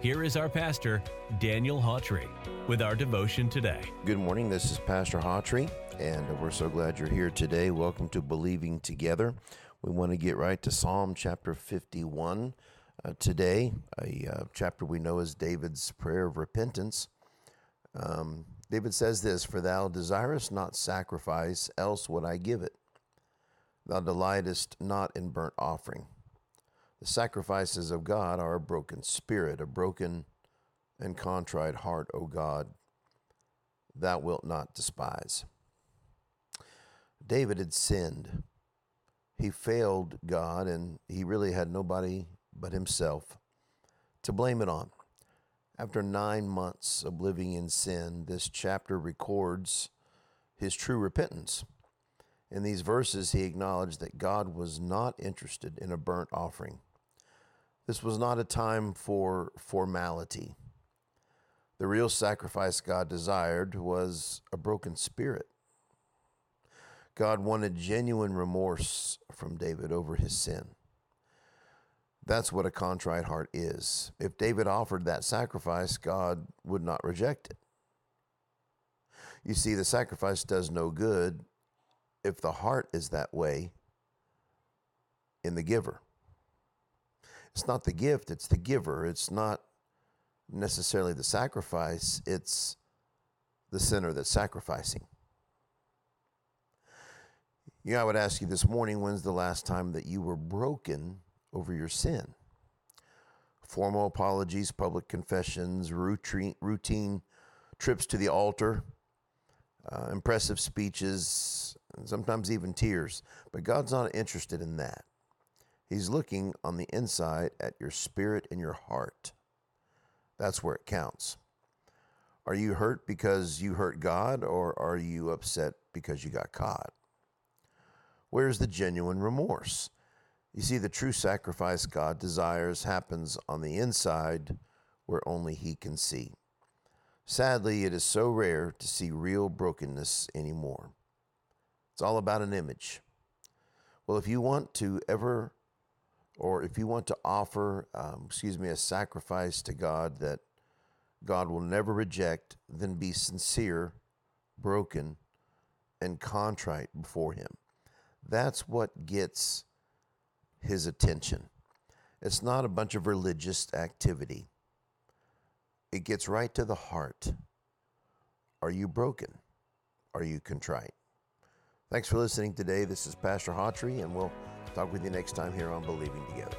here is our pastor, Daniel Hawtree, with our devotion today. Good morning. This is Pastor Hawtree, and we're so glad you're here today. Welcome to Believing Together. We want to get right to Psalm chapter 51 uh, today, a uh, chapter we know as David's prayer of repentance. Um, David says this For thou desirest not sacrifice, else would I give it. Thou delightest not in burnt offering. The sacrifices of God are a broken spirit, a broken and contrite heart, O God, thou wilt not despise. David had sinned. He failed God, and he really had nobody but himself to blame it on. After nine months of living in sin, this chapter records his true repentance. In these verses, he acknowledged that God was not interested in a burnt offering. This was not a time for formality. The real sacrifice God desired was a broken spirit. God wanted genuine remorse from David over his sin. That's what a contrite heart is. If David offered that sacrifice, God would not reject it. You see, the sacrifice does no good if the heart is that way in the giver. It's not the gift, it's the giver. It's not necessarily the sacrifice, it's the sinner that's sacrificing. Yeah, I would ask you this morning when's the last time that you were broken over your sin? Formal apologies, public confessions, routine, routine trips to the altar, uh, impressive speeches, sometimes even tears. But God's not interested in that. He's looking on the inside at your spirit and your heart. That's where it counts. Are you hurt because you hurt God, or are you upset because you got caught? Where's the genuine remorse? You see, the true sacrifice God desires happens on the inside where only He can see. Sadly, it is so rare to see real brokenness anymore. It's all about an image. Well, if you want to ever or if you want to offer, um, excuse me, a sacrifice to God that God will never reject, then be sincere, broken, and contrite before Him. That's what gets His attention. It's not a bunch of religious activity, it gets right to the heart. Are you broken? Are you contrite? Thanks for listening today. This is Pastor Hawtree, and we'll Talk with you next time here on Believing Together.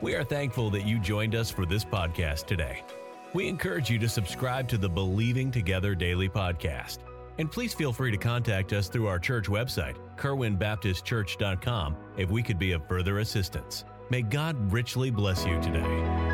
We are thankful that you joined us for this podcast today. We encourage you to subscribe to the Believing Together Daily Podcast. And please feel free to contact us through our church website, kerwinbaptistchurch.com, if we could be of further assistance. May God richly bless you today.